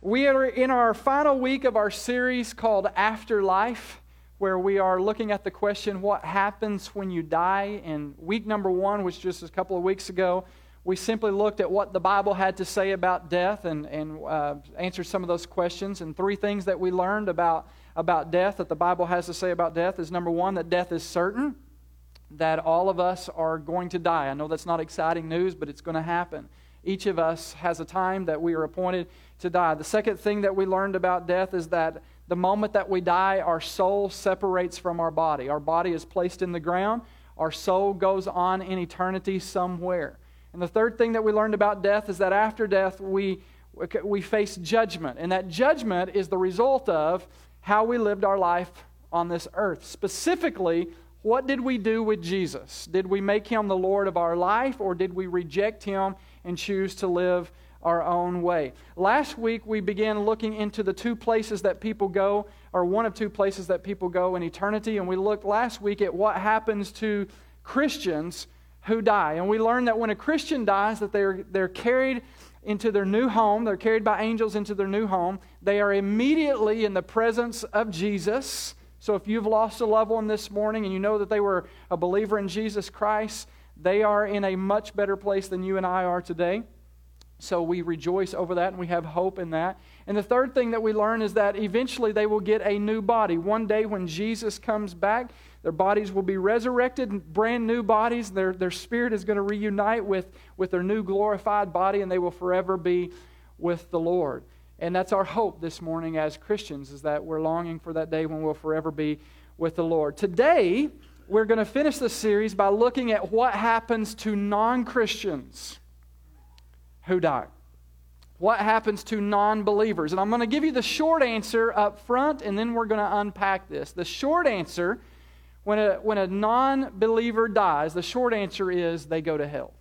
We are in our final week of our series called Afterlife, where we are looking at the question, What happens when you die? And week number one, which just a couple of weeks ago, we simply looked at what the Bible had to say about death and, and uh, answered some of those questions. And three things that we learned about, about death that the Bible has to say about death is number one, that death is certain, that all of us are going to die. I know that's not exciting news, but it's going to happen. Each of us has a time that we are appointed to die. The second thing that we learned about death is that the moment that we die, our soul separates from our body. Our body is placed in the ground, our soul goes on in eternity somewhere. And the third thing that we learned about death is that after death, we, we face judgment. And that judgment is the result of how we lived our life on this earth. Specifically, what did we do with Jesus? Did we make him the Lord of our life, or did we reject him and choose to live our own way. Last week, we began looking into the two places that people go, or one of two places that people go in eternity. And we looked last week at what happens to Christians who die. And we learned that when a Christian dies, that they're, they're carried into their new home, they're carried by angels into their new home. They are immediately in the presence of Jesus. So if you've lost a loved one this morning and you know that they were a believer in Jesus Christ, they are in a much better place than you and I are today. So we rejoice over that and we have hope in that. And the third thing that we learn is that eventually they will get a new body. One day when Jesus comes back, their bodies will be resurrected, brand new bodies. Their, their spirit is going to reunite with, with their new glorified body, and they will forever be with the Lord. And that's our hope this morning as Christians, is that we're longing for that day when we'll forever be with the Lord. Today, we're going to finish the series by looking at what happens to non Christians who die. What happens to non believers? And I'm going to give you the short answer up front, and then we're going to unpack this. The short answer when a, when a non believer dies, the short answer is they go to hell.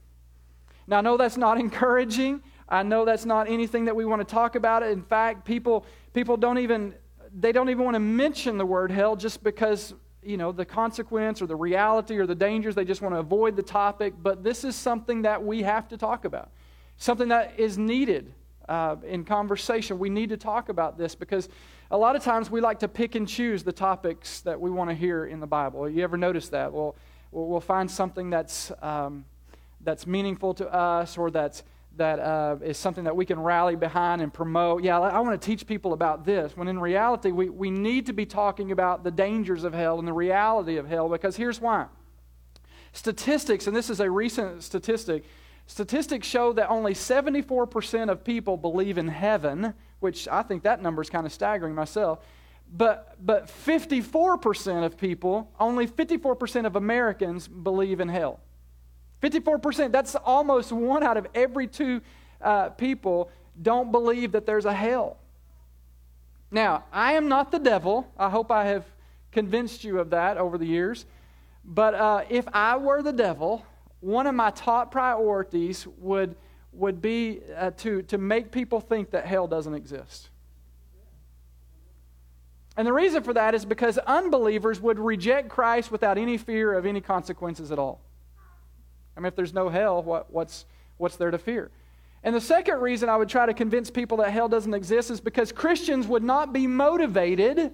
Now, I know that's not encouraging. I know that's not anything that we want to talk about. In fact, people, people don't even they don't even want to mention the word hell just because you know the consequence or the reality or the dangers they just want to avoid the topic but this is something that we have to talk about something that is needed uh, in conversation. We need to talk about this because a lot of times we like to pick and choose the topics that we want to hear in the Bible. You ever notice that? Well, we'll find something that's, um, that's meaningful to us or that's, that uh, is something that we can rally behind and promote. Yeah, I want to teach people about this. When in reality, we, we need to be talking about the dangers of hell and the reality of hell because here's why. Statistics, and this is a recent statistic, Statistics show that only 74% of people believe in heaven, which I think that number is kind of staggering myself. But, but 54% of people, only 54% of Americans believe in hell. 54%, that's almost one out of every two uh, people don't believe that there's a hell. Now, I am not the devil. I hope I have convinced you of that over the years. But uh, if I were the devil, one of my top priorities would, would be uh, to, to make people think that hell doesn't exist. And the reason for that is because unbelievers would reject Christ without any fear of any consequences at all. I mean, if there's no hell, what, what's, what's there to fear? And the second reason I would try to convince people that hell doesn't exist is because Christians would not be motivated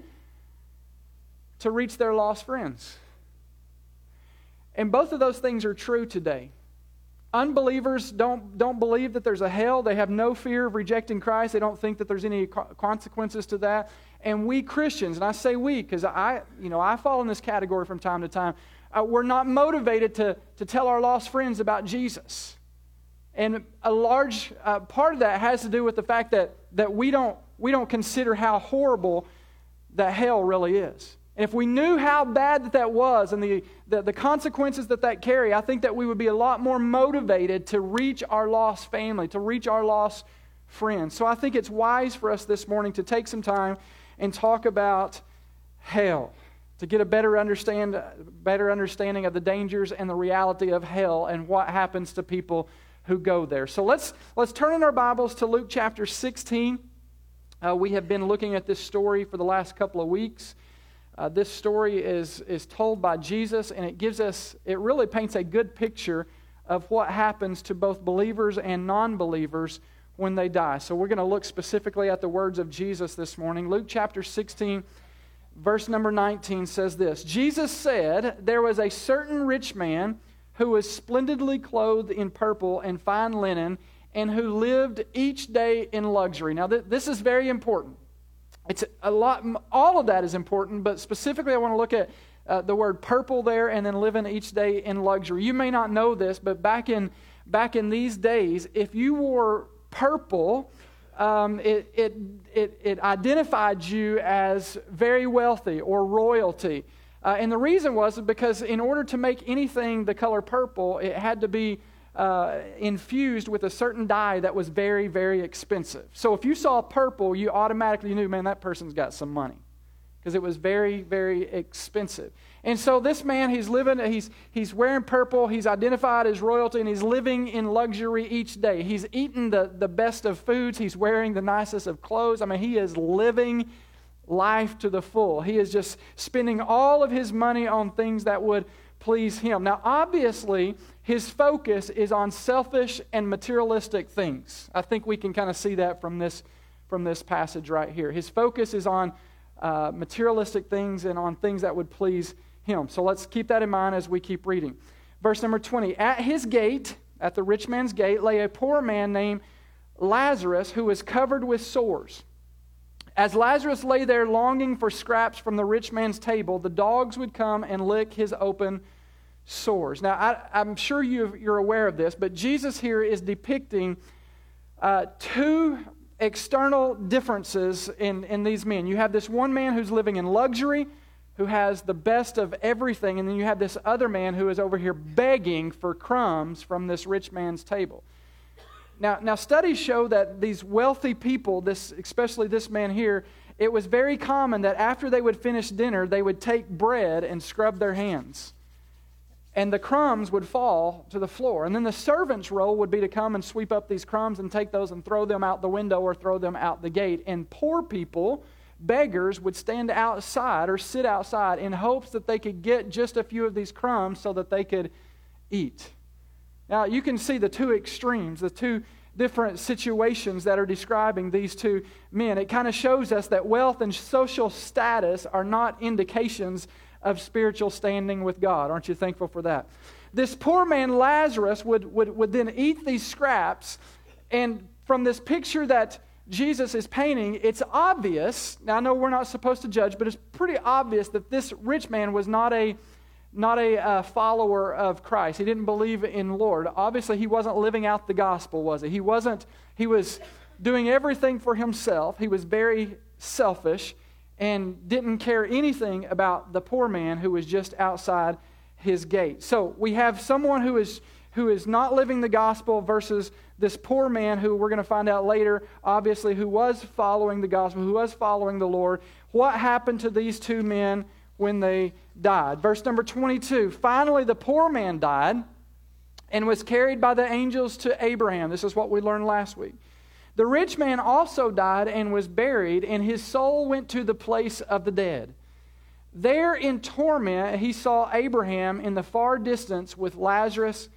to reach their lost friends. And both of those things are true today. Unbelievers don't, don't believe that there's a hell. They have no fear of rejecting Christ. They don't think that there's any consequences to that. And we Christians, and I say we because I, you know, I fall in this category from time to time, uh, we're not motivated to, to tell our lost friends about Jesus. And a large uh, part of that has to do with the fact that, that we, don't, we don't consider how horrible that hell really is. And if we knew how bad that that was and the, the, the, consequences that that carry, I think that we would be a lot more motivated to reach our lost family, to reach our lost friends. So I think it's wise for us this morning to take some time and talk about hell, to get a better, understand, better understanding of the dangers and the reality of hell and what happens to people who go there. So let's, let's turn in our Bibles to Luke chapter 16. Uh, we have been looking at this story for the last couple of weeks. Uh, this story is, is told by Jesus, and it gives us, it really paints a good picture of what happens to both believers and non believers when they die. So we're going to look specifically at the words of Jesus this morning. Luke chapter 16, verse number 19 says this Jesus said, There was a certain rich man who was splendidly clothed in purple and fine linen, and who lived each day in luxury. Now, th- this is very important. It's a lot, all of that is important, but specifically, I want to look at uh, the word purple there and then living each day in luxury. You may not know this, but back in, back in these days, if you wore purple, um, it, it, it, it, identified you as very wealthy or royalty. Uh, and the reason was because in order to make anything the color purple, it had to be uh, infused with a certain dye that was very, very expensive. So if you saw purple, you automatically knew, man, that person's got some money because it was very, very expensive. And so this man, he's living, he's, he's wearing purple, he's identified as royalty, and he's living in luxury each day. He's eating the, the best of foods, he's wearing the nicest of clothes. I mean, he is living life to the full. He is just spending all of his money on things that would please him. Now, obviously, his focus is on selfish and materialistic things. I think we can kind of see that from this, from this passage right here. His focus is on uh, materialistic things and on things that would please him. So let's keep that in mind as we keep reading. Verse number 20 At his gate, at the rich man's gate, lay a poor man named Lazarus who was covered with sores. As Lazarus lay there longing for scraps from the rich man's table, the dogs would come and lick his open sores. Now, I, am sure you, are aware of this, but Jesus here is depicting uh, two external differences in, in these men. You have this one man who's living in luxury, who has the best of everything, and then you have this other man who is over here begging for crumbs from this rich man's table. Now, now studies show that these wealthy people, this, especially this man here, it was very common that after they would finish dinner, they would take bread and scrub their hands and the crumbs would fall to the floor. And then the servant's role would be to come and sweep up these crumbs and take those and throw them out the window or throw them out the gate. And poor people, beggars, would stand outside or sit outside in hopes that they could get just a few of these crumbs so that they could eat. Now, you can see the two extremes, the two different situations that are describing these two men. It kind of shows us that wealth and social status are not indications of spiritual standing with God. Aren't you thankful for that? This poor man, Lazarus, would, would, would then eat these scraps, and from this picture that Jesus is painting, it's obvious. Now, I know we're not supposed to judge, but it's pretty obvious that this rich man was not a not a uh, follower of Christ. He didn't believe in Lord. Obviously, he wasn't living out the gospel, was he? He wasn't. He was doing everything for himself. He was very selfish and didn't care anything about the poor man who was just outside his gate. So we have someone who is who is not living the gospel versus this poor man who we're going to find out later, obviously, who was following the gospel, who was following the Lord. What happened to these two men when they died? Verse number 22 Finally, the poor man died and was carried by the angels to Abraham. This is what we learned last week. The rich man also died and was buried, and his soul went to the place of the dead. There in torment, he saw Abraham in the far distance with Lazarus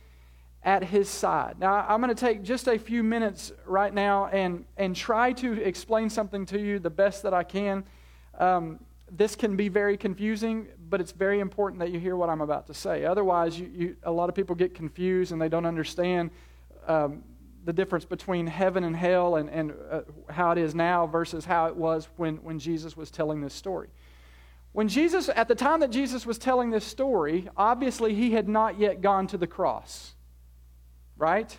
at his side. Now, I'm going to take just a few minutes right now and, and try to explain something to you the best that I can. Um, this can be very confusing, but it's very important that you hear what I'm about to say. Otherwise, you, you, a lot of people get confused and they don't understand. Um, the difference between heaven and hell and, and uh, how it is now versus how it was when, when Jesus was telling this story. When Jesus, at the time that Jesus was telling this story, obviously he had not yet gone to the cross, right?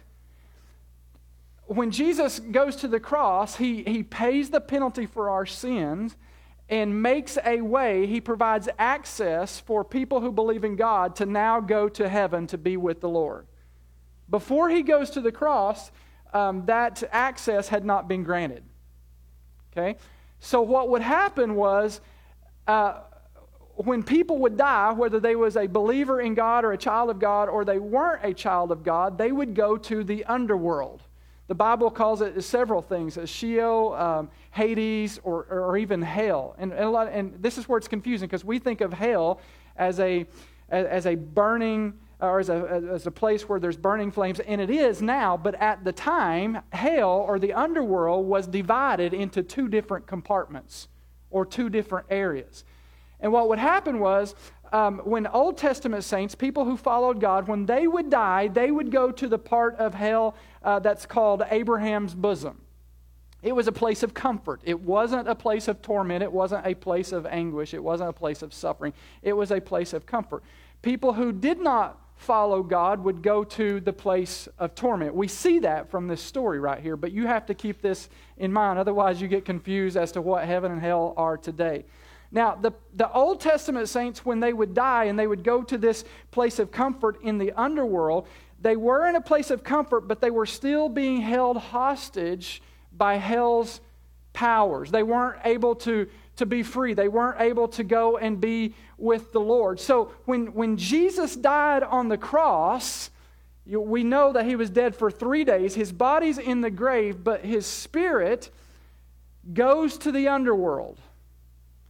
When Jesus goes to the cross, he, he pays the penalty for our sins and makes a way, he provides access for people who believe in God to now go to heaven to be with the Lord. Before he goes to the cross, um, that access had not been granted. Okay? So what would happen was uh, when people would die, whether they was a believer in God or a child of God or they weren't a child of God, they would go to the underworld. The Bible calls it several things: as Sheol, um, Hades, or, or even hell. And, and, lot, and, this is where it's confusing because we think of hell as a as a burning or as a, as a place where there's burning flames, and it is now, but at the time, hell or the underworld was divided into two different compartments or two different areas. And what would happen was, um, when Old Testament saints, people who followed God, when they would die, they would go to the part of hell uh, that's called Abraham's bosom. It was a place of comfort. It wasn't a place of torment. It wasn't a place of anguish. It wasn't a place of suffering. It was a place of comfort. People who did not follow God would go to the place of torment. We see that from this story right here, but you have to keep this in mind. Otherwise, you get confused as to what heaven and hell are today. Now, the, the Old Testament saints, when they would die and they would go to this place of comfort in the underworld, they were in a place of comfort, but they were still being held hostage by hell's powers. They weren't able to, to be free, they weren't able to go and be with the Lord. So when, when Jesus died on the cross, we know that he was dead for three days. His body's in the grave, but his spirit goes to the underworld.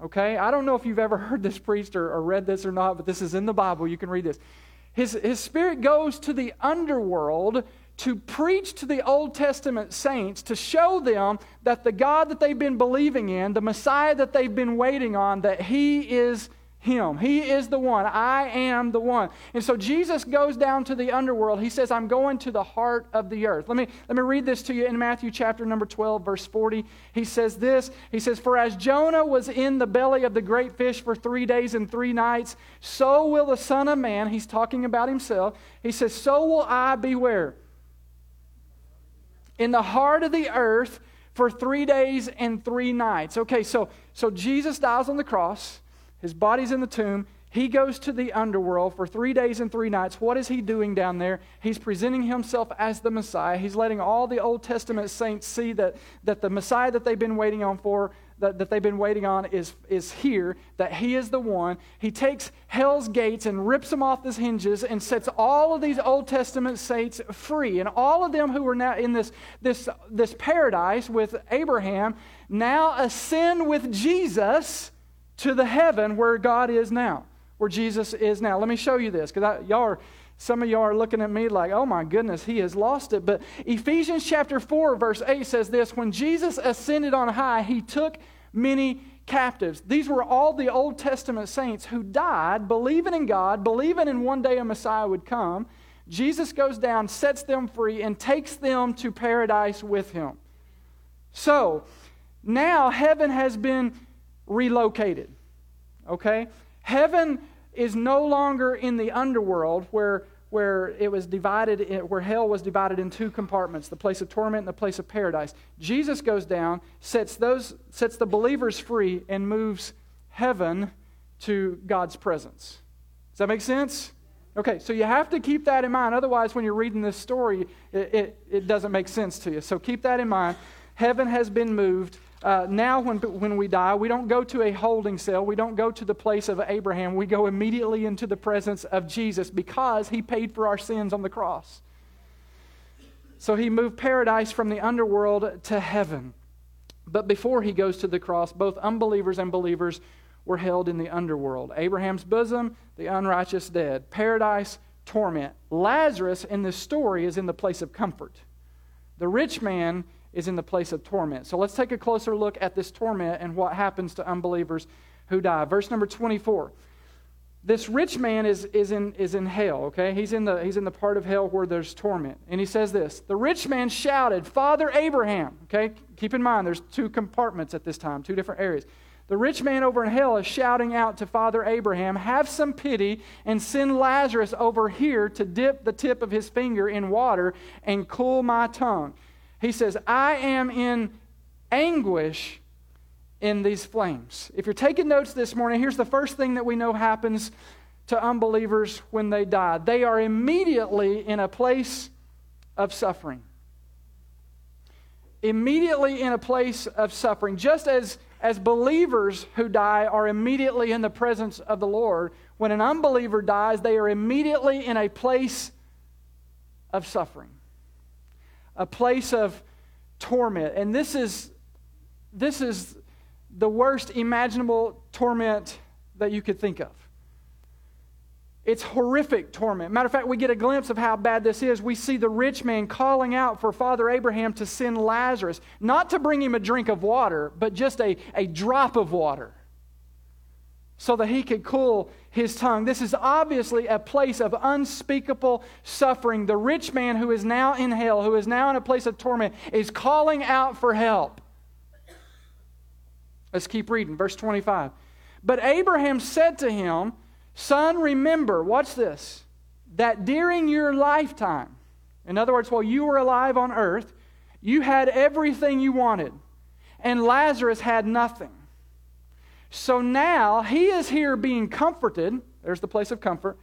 Okay? I don't know if you've ever heard this preached or, or read this or not, but this is in the Bible. You can read this. His, his spirit goes to the underworld to preach to the Old Testament saints to show them that the God that they've been believing in, the Messiah that they've been waiting on, that He is Him. He is the one. I am the one. And so Jesus goes down to the underworld. He says, I'm going to the heart of the earth. Let me, let me read this to you in Matthew chapter number 12, verse 40. He says this He says, For as Jonah was in the belly of the great fish for three days and three nights, so will the Son of Man, he's talking about himself, he says, So will I be where? In the heart of the earth for three days and three nights. Okay, so, so Jesus dies on the cross, his body's in the tomb. He goes to the underworld for three days and three nights. What is he doing down there? He's presenting himself as the Messiah. He's letting all the Old Testament saints see that, that the Messiah that they've been waiting on for that, that they've been waiting on is, is here, that he is the one. He takes hell's gates and rips them off his hinges and sets all of these Old Testament saints free. And all of them who were now in this, this, this paradise with Abraham now ascend with Jesus to the heaven where God is now, where Jesus is now. Let me show you this, because y'all are some of y'all are looking at me like, oh my goodness, he has lost it. But Ephesians chapter 4, verse 8 says this When Jesus ascended on high, he took many captives. These were all the Old Testament saints who died believing in God, believing in one day a Messiah would come. Jesus goes down, sets them free, and takes them to paradise with him. So now heaven has been relocated. Okay? Heaven is no longer in the underworld where, where it was divided, where hell was divided in two compartments, the place of torment and the place of paradise. Jesus goes down, sets, those, sets the believers free, and moves heaven to God's presence. Does that make sense? Okay, so you have to keep that in mind. Otherwise, when you're reading this story, it, it, it doesn't make sense to you. So keep that in mind. Heaven has been moved uh, now, when, when we die, we don't go to a holding cell. We don't go to the place of Abraham. We go immediately into the presence of Jesus because he paid for our sins on the cross. So he moved paradise from the underworld to heaven. But before he goes to the cross, both unbelievers and believers were held in the underworld Abraham's bosom, the unrighteous dead, paradise, torment. Lazarus in this story is in the place of comfort. The rich man is in the place of torment. So let's take a closer look at this torment and what happens to unbelievers who die. Verse number 24. This rich man is, is, in, is in hell, okay? He's in, the, he's in the part of hell where there's torment. And he says this The rich man shouted, Father Abraham, okay? Keep in mind, there's two compartments at this time, two different areas. The rich man over in hell is shouting out to Father Abraham, Have some pity and send Lazarus over here to dip the tip of his finger in water and cool my tongue. He says, I am in anguish in these flames. If you're taking notes this morning, here's the first thing that we know happens to unbelievers when they die they are immediately in a place of suffering. Immediately in a place of suffering. Just as, as believers who die are immediately in the presence of the Lord, when an unbeliever dies, they are immediately in a place of suffering a place of torment. And this is, this is the worst imaginable torment that you could think of. It's horrific torment. Matter of fact, we get a glimpse of how bad this is. We see the rich man calling out for Father Abraham to send Lazarus, not to bring him a drink of water, but just a, a drop of water so that he could cool his tongue. This is obviously a place of unspeakable suffering. The rich man who is now in hell, who is now in a place of torment, is calling out for help. Let's keep reading. Verse 25. But Abraham said to him, Son, remember, watch this, that during your lifetime, in other words, while you were alive on earth, you had everything you wanted, and Lazarus had nothing. So now he is here being comforted. There's the place of comfort.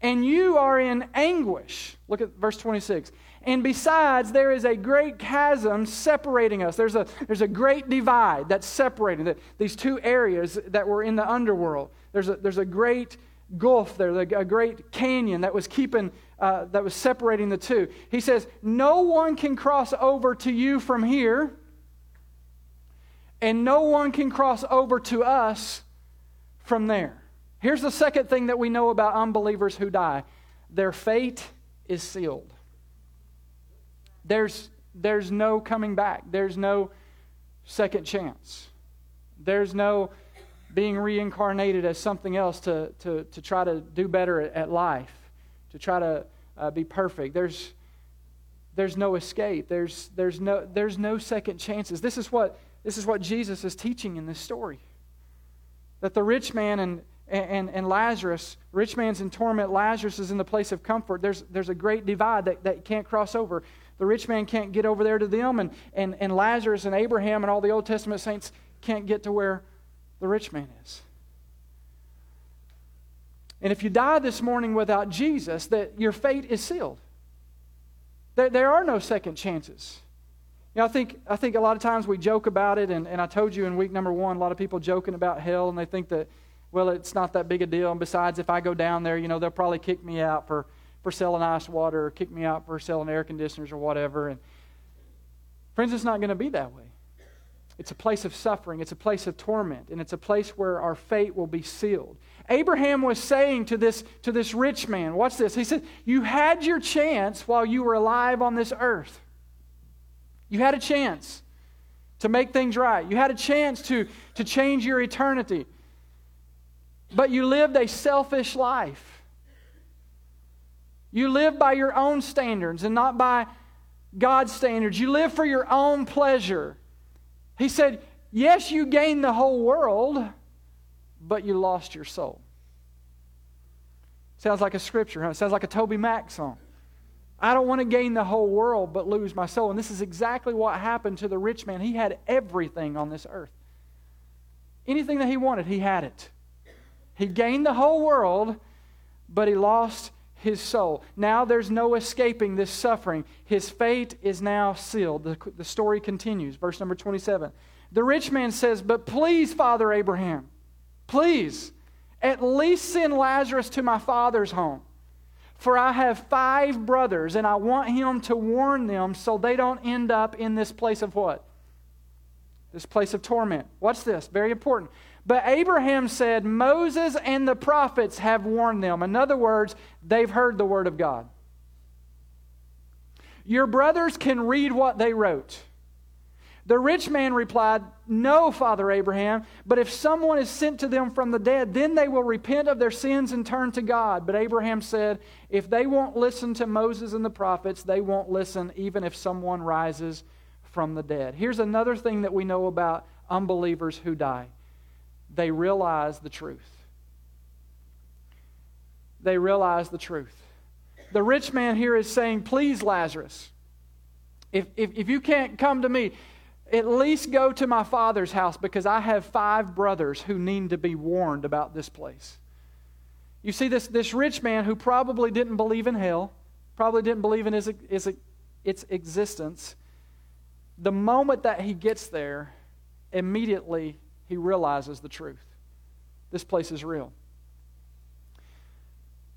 And you are in anguish. Look at verse 26. And besides, there is a great chasm separating us. There's a, there's a great divide that's separating the, these two areas that were in the underworld. There's a, there's a great gulf there, a great canyon that was keeping, uh, that was separating the two. He says, No one can cross over to you from here, and no one can cross over to us from there. Here's the second thing that we know about unbelievers who die their fate is sealed. There's, there's no coming back, there's no second chance. There's no being reincarnated as something else to, to, to try to do better at, life, to try to uh, be perfect. There's, there's no escape. There's, there's, no, there's no second chances. This is, what, this is what Jesus is teaching in this story. That the rich man and, and, and Lazarus, rich man's in torment, Lazarus is in the place of comfort. There's, there's a great divide that, that can't cross over. The rich man can't get over there to them, and, and, and Lazarus and Abraham and all the Old Testament saints can't get to where the rich man is. And if you die this morning without Jesus, that your fate is sealed. There, there are no second chances. You know, I think, I think a lot of times we joke about it, and, and I told you in week number one, a lot of people joking about hell, and they think that, well, it's not that big a deal. And besides, if I go down there, you know, they'll probably kick me out for, for selling ice water or kick me out for selling air conditioners or whatever. And friends, it's not going to be that way. It's a place of suffering, it's a place of torment, and it's a place where our fate will be sealed. Abraham was saying to this, to this rich man, watch this. He said, You had your chance while you were alive on this earth. You had a chance to make things right. You had a chance to, to change your eternity. But you lived a selfish life. You lived by your own standards and not by God's standards. You lived for your own pleasure. He said, Yes, you gained the whole world, but you lost your soul. Sounds like a scripture, huh? Sounds like a TobyMac song. I don't want to gain the whole world but lose my soul. And this is exactly what happened to the rich man. He had everything on this earth. Anything that he wanted, he had it. He gained the whole world, but he lost his soul. Now there's no escaping this suffering. His fate is now sealed. The, the story continues. Verse number 27. The rich man says, But please, Father Abraham, please, at least send Lazarus to my father's home. For I have five brothers, and I want him to warn them so they don't end up in this place of what? This place of torment. What's this? Very important. But Abraham said, Moses and the prophets have warned them. In other words, they've heard the word of God. Your brothers can read what they wrote. The rich man replied, No, Father Abraham, but if someone is sent to them from the dead, then they will repent of their sins and turn to God. But Abraham said, If they won't listen to Moses and the prophets, they won't listen even if someone rises from the dead. Here's another thing that we know about unbelievers who die they realize the truth. They realize the truth. The rich man here is saying, Please, Lazarus, if, if, if you can't come to me, at least go to my father's house because I have five brothers who need to be warned about this place. You see, this, this rich man who probably didn't believe in hell, probably didn't believe in his, his, its existence, the moment that he gets there, immediately he realizes the truth. This place is real.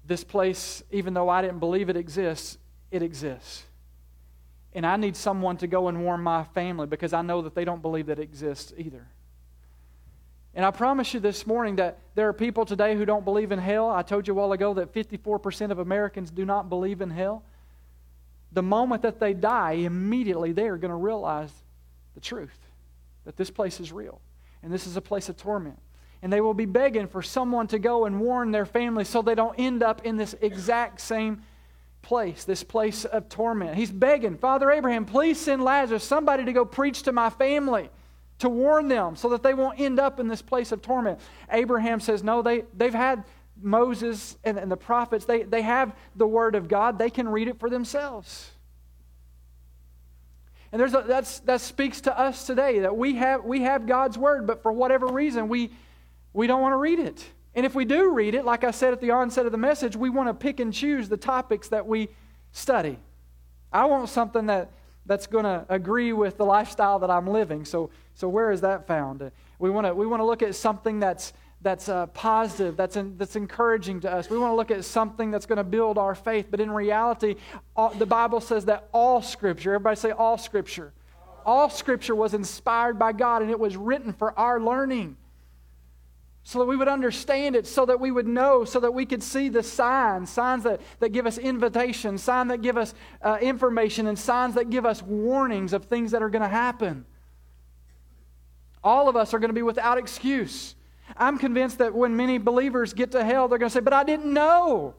This place, even though I didn't believe it exists, it exists. And I need someone to go and warn my family because I know that they don't believe that it exists either. And I promise you this morning that there are people today who don't believe in hell. I told you a while ago that 54% of Americans do not believe in hell. The moment that they die, immediately they are going to realize the truth that this place is real and this is a place of torment. And they will be begging for someone to go and warn their family so they don't end up in this exact same place, this place of torment. He's begging, Father Abraham, please send Lazarus, somebody to go preach to my family, to warn them so that they won't end up in this place of torment. Abraham says, No, they, they've had Moses and, and the prophets, they, they have the word of God, they can read it for themselves. And there's a, that speaks to us today that we have, we have God's word, but for whatever reason, we, we don't want to read it. And if we do read it, like I said at the onset of the message, we want to pick and choose the topics that we study. I want something that, that's going to agree with the lifestyle that I'm living. So, so where is that found? We want to, we want to look at something that's, that's uh, positive, that's, in, that's encouraging to us. We want to look at something that's going to build our faith. But in reality, all, the Bible says that all Scripture, everybody say all Scripture, all Scripture was inspired by God and it was written for our learning so that we would understand it, so that we would know, so that we could see the signs signs that, that give us invitation, signs that give us uh, information, and signs that give us warnings of things that are going to happen. All of us are going to be without excuse. I'm convinced that when many believers get to hell, they're going to say, But I didn't know.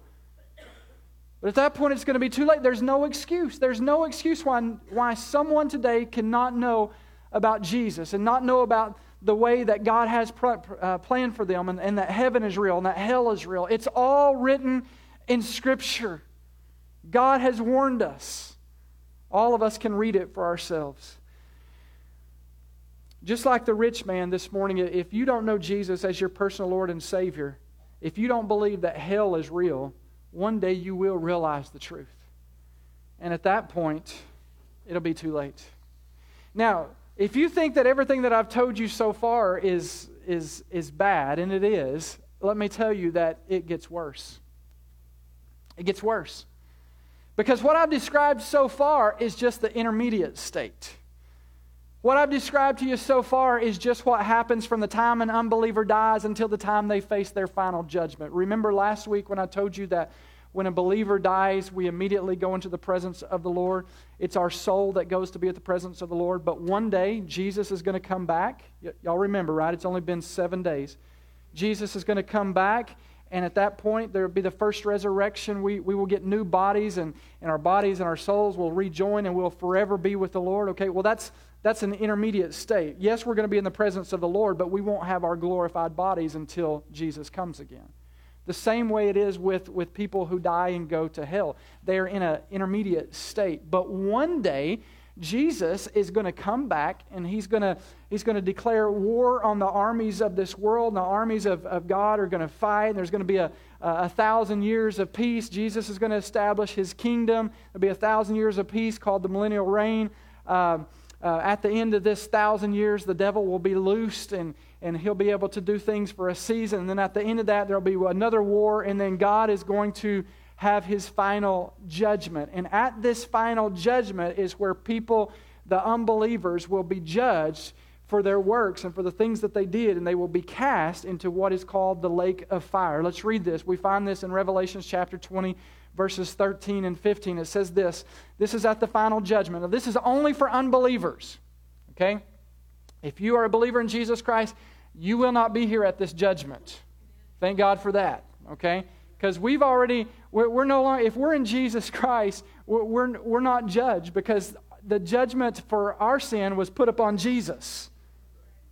But at that point, it's going to be too late. There's no excuse. There's no excuse why, why someone today cannot know about Jesus and not know about the way that God has uh, planned for them and, and that heaven is real and that hell is real. It's all written in Scripture. God has warned us. All of us can read it for ourselves. Just like the rich man this morning, if you don't know Jesus as your personal Lord and Savior, if you don't believe that hell is real, one day you will realize the truth. And at that point, it'll be too late. Now, if you think that everything that I've told you so far is, is, is bad, and it is, let me tell you that it gets worse. It gets worse. Because what I've described so far is just the intermediate state. What I've described to you so far is just what happens from the time an unbeliever dies until the time they face their final judgment. Remember last week when I told you that when a believer dies, we immediately go into the presence of the Lord. It's our soul that goes to be at the presence of the Lord. But one day, Jesus is going to come back. Y- y'all remember, right? It's only been seven days. Jesus is going to come back, and at that point, there will be the first resurrection. We, we will get new bodies, and, and our bodies and our souls will rejoin, and we'll forever be with the Lord. Okay, well, that's, that's an intermediate state. Yes, we're going to be in the presence of the Lord, but we won't have our glorified bodies until Jesus comes again. The same way it is with, with people who die and go to hell. They are in an intermediate state. But one day, Jesus is going to come back and he's going to, he's going to declare war on the armies of this world. And the armies of, of God are going to fight. And there's going to be a, a thousand years of peace. Jesus is going to establish his kingdom. There'll be a thousand years of peace called the millennial reign. Uh, uh, at the end of this thousand years, the devil will be loosed and, and he'll be able to do things for a season. And then at the end of that, there'll be another war, and then God is going to have his final judgment. And at this final judgment is where people, the unbelievers, will be judged for their works and for the things that they did, and they will be cast into what is called the lake of fire. Let's read this. We find this in Revelation chapter 20, verses 13 and 15. It says this This is at the final judgment. Now, this is only for unbelievers. Okay? If you are a believer in Jesus Christ, you will not be here at this judgment. Thank God for that. Okay? Because we've already, we're, we're, no longer, if we're in Jesus Christ, we're, we're, we're not judged because the judgment for our sin was put upon Jesus.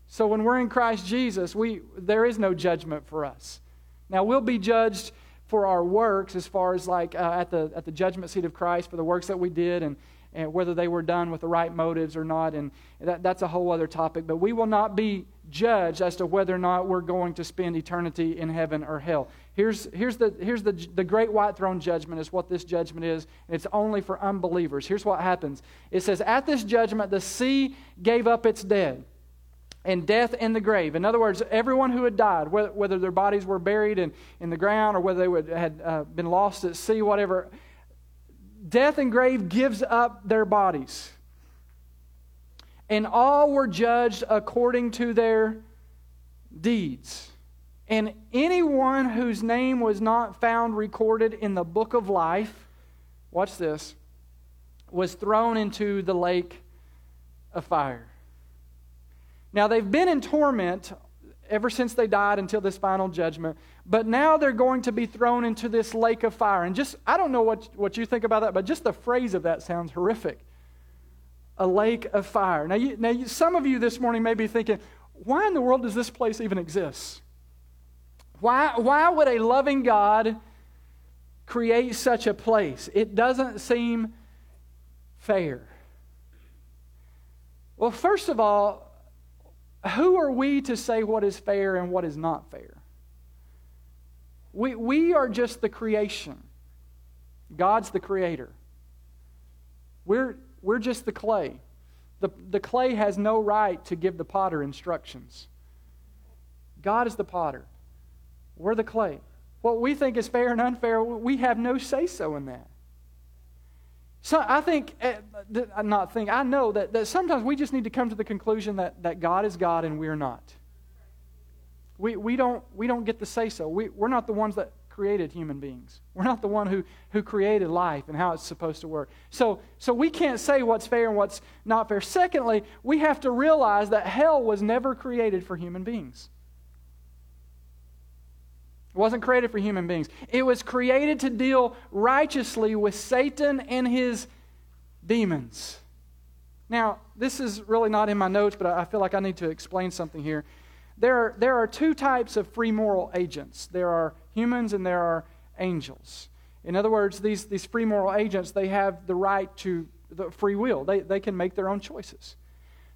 So when we're in Christ Jesus, we, there is no judgment for us. Now, we'll be judged for our works as far as like uh, at, the, at the judgment seat of Christ for the works that we did and, and whether they were done with the right motives or not. And that, that's a whole other topic. But we will not be judged as to whether or not we're going to spend eternity in heaven or hell. Here's, here's, the, here's the, the great white throne judgment, is what this judgment is. And it's only for unbelievers. Here's what happens it says, At this judgment, the sea gave up its dead and death in the grave. In other words, everyone who had died, whether, whether their bodies were buried in, in the ground or whether they would, had uh, been lost at sea, whatever, death and grave gives up their bodies. And all were judged according to their deeds. And anyone whose name was not found recorded in the book of life, watch this, was thrown into the lake of fire. Now, they've been in torment ever since they died until this final judgment, but now they're going to be thrown into this lake of fire. And just, I don't know what, what you think about that, but just the phrase of that sounds horrific. A lake of fire. Now, you, now you, some of you this morning may be thinking, why in the world does this place even exist? Why, why would a loving God create such a place? It doesn't seem fair. Well, first of all, who are we to say what is fair and what is not fair? We, we are just the creation. God's the creator. We're, we're just the clay. The, the clay has no right to give the potter instructions. God is the potter. We're the clay. What we think is fair and unfair, we have no say so in that. So I think, eh, not think, I know that, that sometimes we just need to come to the conclusion that, that God is God and we're not. We, we, don't, we don't get to say so. We, we're not the ones that created human beings. We're not the one who, who created life and how it's supposed to work. So, so we can't say what's fair and what's not fair. Secondly, we have to realize that hell was never created for human beings. It wasn't created for human beings. It was created to deal righteously with Satan and his demons. Now, this is really not in my notes, but I feel like I need to explain something here. There are, there are two types of free moral agents there are humans and there are angels. In other words, these, these free moral agents, they have the right to the free will, they, they can make their own choices.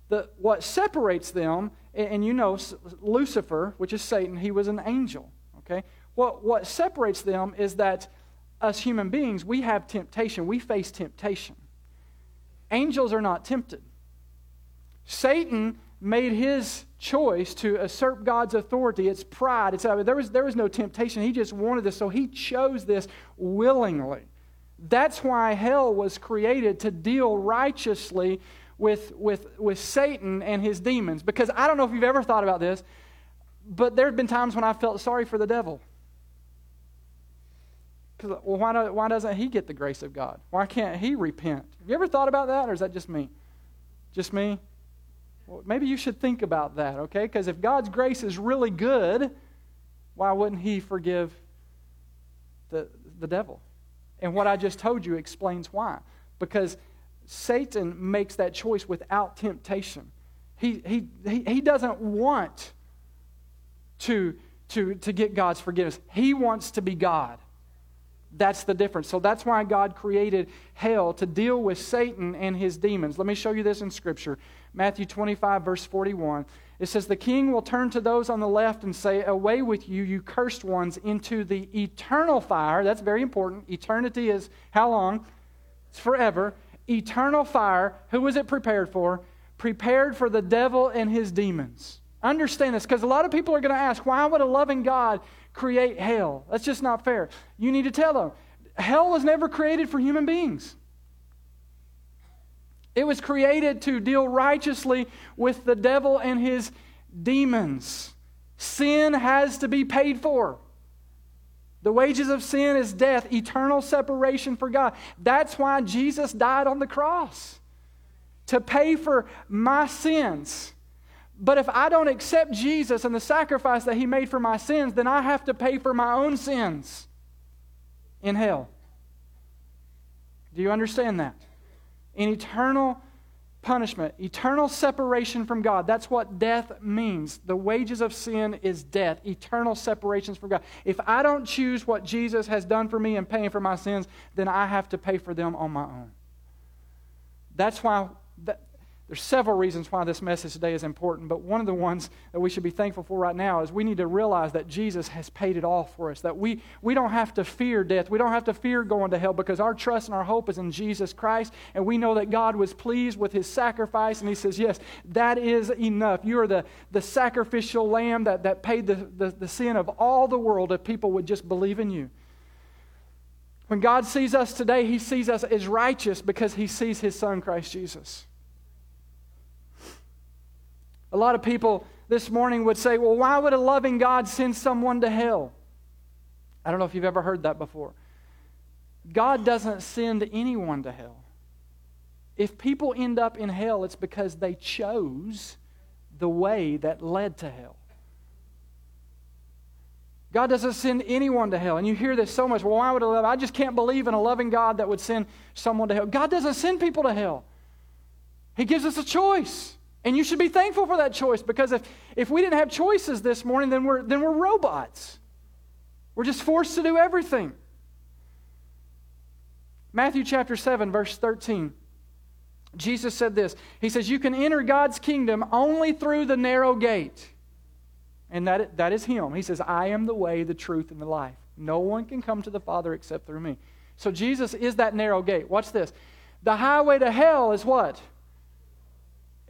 The, what separates them, and you know, Lucifer, which is Satan, he was an angel. Okay? What, what separates them is that us human beings, we have temptation. We face temptation. Angels are not tempted. Satan made his choice to usurp God's authority. It's pride. It's, there, was, there was no temptation. He just wanted this, so he chose this willingly. That's why hell was created to deal righteously with, with, with Satan and his demons. Because I don't know if you've ever thought about this, but there have been times when I felt sorry for the devil. Because, well, why, do, why doesn't he get the grace of God? Why can't he repent? Have you ever thought about that, or is that just me? Just me? Well, maybe you should think about that, okay? Because if God's grace is really good, why wouldn't he forgive the, the devil? And what I just told you explains why. Because Satan makes that choice without temptation. He, he, he, he doesn't want to, to, to get God's forgiveness. He wants to be God. That's the difference. So that's why God created hell to deal with Satan and his demons. Let me show you this in Scripture. Matthew 25, verse 41. It says, The king will turn to those on the left and say, Away with you, you cursed ones, into the eternal fire. That's very important. Eternity is how long? It's forever. Eternal fire. Who was it prepared for? Prepared for the devil and his demons. Understand this because a lot of people are going to ask, why would a loving God create hell? That's just not fair. You need to tell them, hell was never created for human beings. It was created to deal righteously with the devil and his demons. Sin has to be paid for. The wages of sin is death, eternal separation for God. That's why Jesus died on the cross to pay for my sins. But if I don't accept Jesus and the sacrifice that he made for my sins, then I have to pay for my own sins in hell. Do you understand that? In eternal punishment, eternal separation from God. That's what death means. The wages of sin is death, eternal separations from God. If I don't choose what Jesus has done for me in paying for my sins, then I have to pay for them on my own. That's why that, there's several reasons why this message today is important, but one of the ones that we should be thankful for right now is we need to realize that Jesus has paid it all for us. That we, we don't have to fear death. We don't have to fear going to hell because our trust and our hope is in Jesus Christ. And we know that God was pleased with his sacrifice. And he says, Yes, that is enough. You are the, the sacrificial lamb that, that paid the, the, the sin of all the world if people would just believe in you. When God sees us today, he sees us as righteous because he sees his son, Christ Jesus. A lot of people this morning would say, well, why would a loving God send someone to hell? I don't know if you've ever heard that before. God doesn't send anyone to hell. If people end up in hell, it's because they chose the way that led to hell. God doesn't send anyone to hell. And you hear this so much. Well, why would I love? I just can't believe in a loving God that would send someone to hell. God doesn't send people to hell. He gives us a choice. And you should be thankful for that choice because if, if we didn't have choices this morning, then we're, then we're robots. We're just forced to do everything. Matthew chapter 7, verse 13. Jesus said this He says, You can enter God's kingdom only through the narrow gate. And that, that is Him. He says, I am the way, the truth, and the life. No one can come to the Father except through me. So Jesus is that narrow gate. Watch this. The highway to hell is what?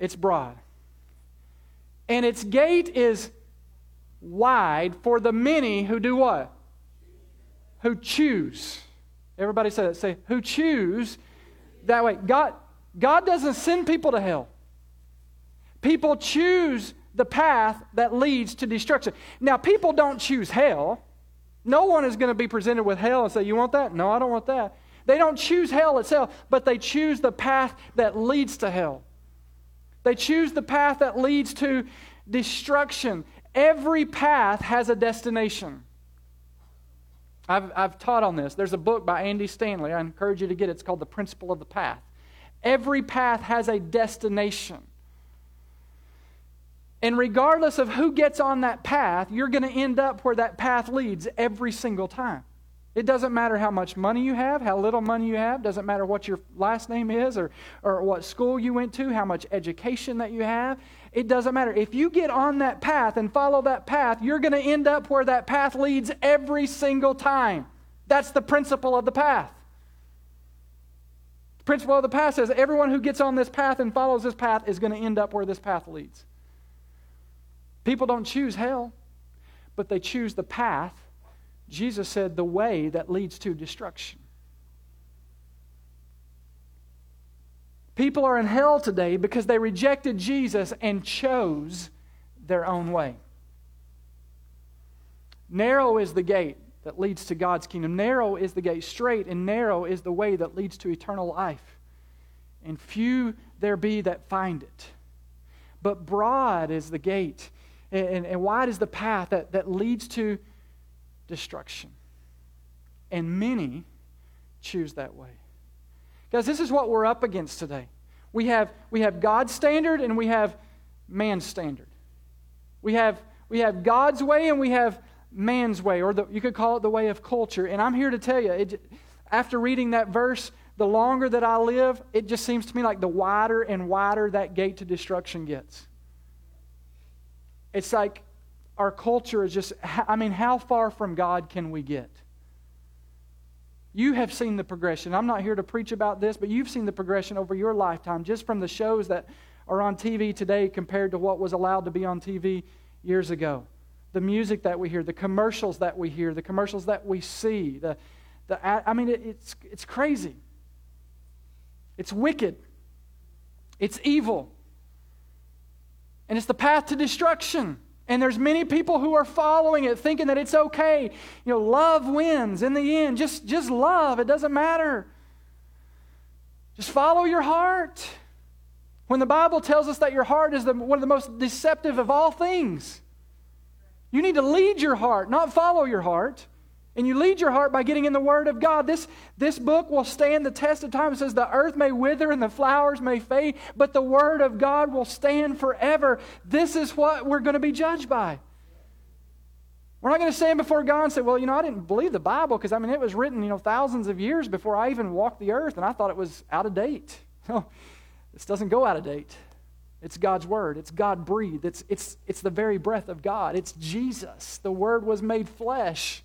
It's broad. And its gate is wide for the many who do what? Who choose. Everybody say that. Say, who choose that way. God, God doesn't send people to hell. People choose the path that leads to destruction. Now, people don't choose hell. No one is going to be presented with hell and say, You want that? No, I don't want that. They don't choose hell itself, but they choose the path that leads to hell. They choose the path that leads to destruction. Every path has a destination. I've, I've taught on this. There's a book by Andy Stanley. I encourage you to get it. It's called The Principle of the Path. Every path has a destination. And regardless of who gets on that path, you're going to end up where that path leads every single time. It doesn't matter how much money you have, how little money you have, doesn't matter what your last name is or, or what school you went to, how much education that you have. It doesn't matter. If you get on that path and follow that path, you're going to end up where that path leads every single time. That's the principle of the path. The principle of the path says everyone who gets on this path and follows this path is going to end up where this path leads. People don't choose hell, but they choose the path Jesus said, the way that leads to destruction. People are in hell today because they rejected Jesus and chose their own way. Narrow is the gate that leads to God's kingdom. Narrow is the gate. Straight and narrow is the way that leads to eternal life. And few there be that find it. But broad is the gate, and, and wide is the path that, that leads to destruction. And many choose that way. Guys, this is what we're up against today. We have, we have God's standard and we have man's standard. We have, we have God's way and we have man's way, or the, you could call it the way of culture. And I'm here to tell you, it, after reading that verse, the longer that I live, it just seems to me like the wider and wider that gate to destruction gets. It's like our culture is just, I mean, how far from God can we get? You have seen the progression. I'm not here to preach about this, but you've seen the progression over your lifetime just from the shows that are on TV today compared to what was allowed to be on TV years ago. The music that we hear, the commercials that we hear, the commercials that we see, the, the I mean, it, it's, it's crazy. It's wicked. It's evil. And it's the path to destruction. And there's many people who are following it, thinking that it's okay. You know, love wins in the end. Just, just love. It doesn't matter. Just follow your heart. When the Bible tells us that your heart is the, one of the most deceptive of all things, you need to lead your heart, not follow your heart. And you lead your heart by getting in the Word of God. This, this book will stand the test of time. It says, The earth may wither and the flowers may fade, but the Word of God will stand forever. This is what we're going to be judged by. We're not going to stand before God and say, Well, you know, I didn't believe the Bible because, I mean, it was written, you know, thousands of years before I even walked the earth, and I thought it was out of date. No, this doesn't go out of date. It's God's Word. It's God breathed. It's, it's, it's the very breath of God. It's Jesus. The Word was made flesh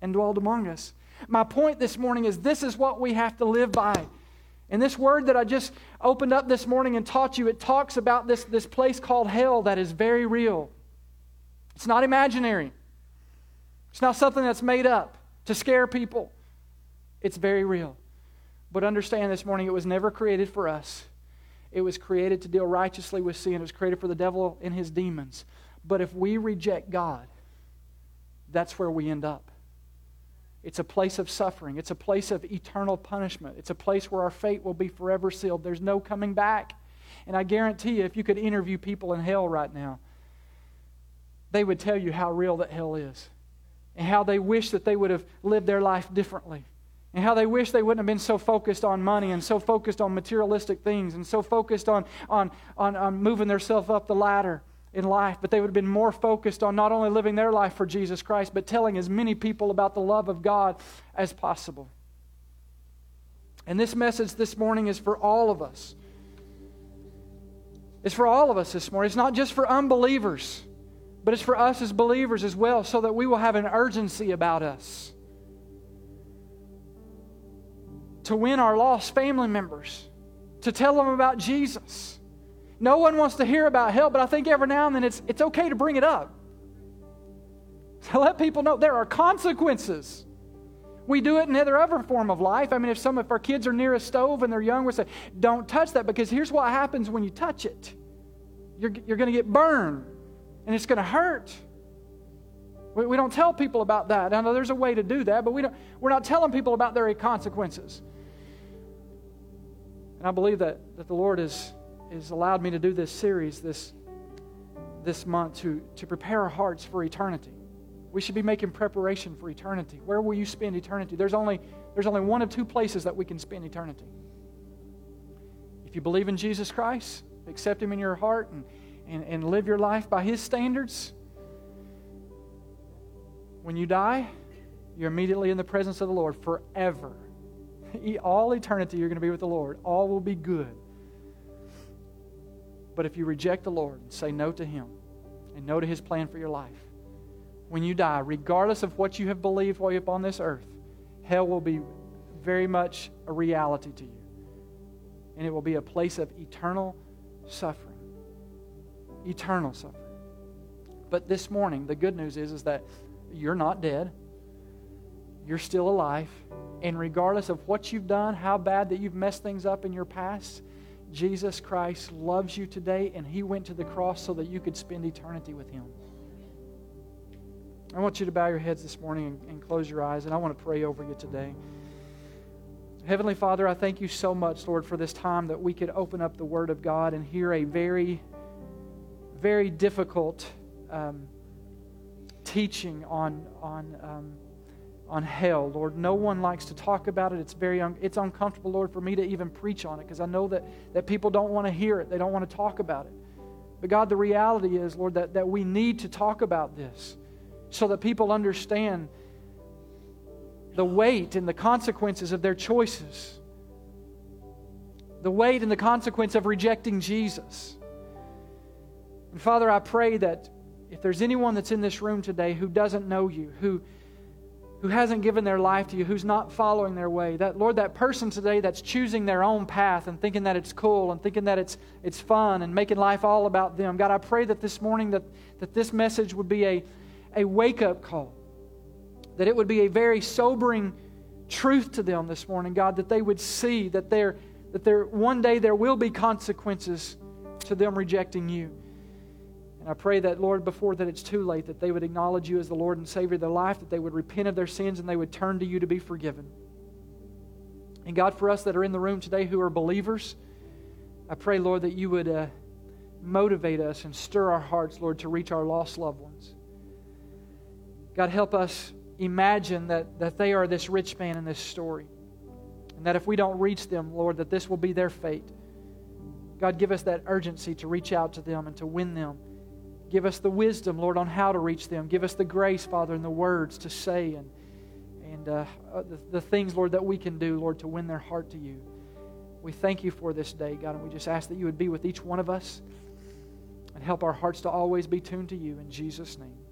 and dwelled among us. My point this morning is this is what we have to live by. And this word that I just opened up this morning and taught you, it talks about this, this place called hell that is very real. It's not imaginary, it's not something that's made up to scare people. It's very real. But understand this morning, it was never created for us. It was created to deal righteously with sin. It was created for the devil and his demons. But if we reject God, that's where we end up. It's a place of suffering. It's a place of eternal punishment. It's a place where our fate will be forever sealed. There's no coming back. And I guarantee you, if you could interview people in hell right now, they would tell you how real that hell is and how they wish that they would have lived their life differently and how they wish they wouldn't have been so focused on money and so focused on materialistic things and so focused on, on, on, on moving themselves up the ladder in life, but they would have been more focused on not only living their life for Jesus Christ, but telling as many people about the love of God as possible. And this message this morning is for all of us. It's for all of us this morning. It's not just for unbelievers, but it's for us as believers as well, so that we will have an urgency about us to win our lost family members, to tell them about Jesus no one wants to hear about hell, but I think every now and then it's, it's okay to bring it up. To let people know there are consequences. We do it in every other form of life. I mean, if some of our kids are near a stove and they're young, we say, don't touch that because here's what happens when you touch it. You're, you're going to get burned and it's going to hurt. We, we don't tell people about that. I know there's a way to do that, but we don't, we're not telling people about their consequences. And I believe that, that the Lord is has allowed me to do this series this, this month to, to prepare our hearts for eternity. We should be making preparation for eternity. Where will you spend eternity? There's only, there's only one of two places that we can spend eternity. If you believe in Jesus Christ, accept Him in your heart, and, and, and live your life by His standards, when you die, you're immediately in the presence of the Lord forever. All eternity, you're going to be with the Lord. All will be good. But if you reject the Lord and say no to Him and no to His plan for your life, when you die, regardless of what you have believed while you're upon this earth, hell will be very much a reality to you. And it will be a place of eternal suffering. Eternal suffering. But this morning, the good news is, is that you're not dead. You're still alive. And regardless of what you've done, how bad that you've messed things up in your past, Jesus Christ loves you today, and He went to the cross so that you could spend eternity with Him. I want you to bow your heads this morning and, and, close your eyes, and I want to pray over you today. Heavenly Father, I thank you so much, Lord, for this time that we could open up the Word of God and hear a very, very difficult um, teaching on, on um, on hell, Lord. No one likes to talk about it. It's very un- it's uncomfortable, Lord, for me to even preach on it because I know that, that people don't want to hear it. They don't want to talk about it. But God, the reality is, Lord, that, that we need to talk about this so that people understand the weight and the consequences of their choices, the weight and the consequence of rejecting Jesus. And Father, I pray that if there's anyone that's in this room today who doesn't know you, who who hasn't given their life to you, who's not following their way. That Lord, that person today that's choosing their own path and thinking that it's cool and thinking that it's it's fun and making life all about them. God, I pray that this morning that, that this message would be a, a wake-up call. That it would be a very sobering truth to them this morning, God, that they would see that there that there one day there will be consequences to them rejecting you. And I pray that, Lord, before that it's too late, that they would acknowledge you as the Lord and Savior of their life, that they would repent of their sins and they would turn to you to be forgiven. And God, for us that are in the room today who are believers, I pray, Lord, that you would uh, motivate us and stir our hearts, Lord, to reach our lost loved ones. God, help us imagine that, that they are this rich man in this story. And that if we don't reach them, Lord, that this will be their fate. God, give us that urgency to reach out to them and to win them Give us the wisdom, Lord, on how to reach them. Give us the grace, Father, and the words to say and, and uh, uh, the, the things, Lord, that we can do, Lord, to win their heart to you. We thank you for this day, God, and we just ask that you would be with each one of us and help our hearts to always be tuned to you. In Jesus' name.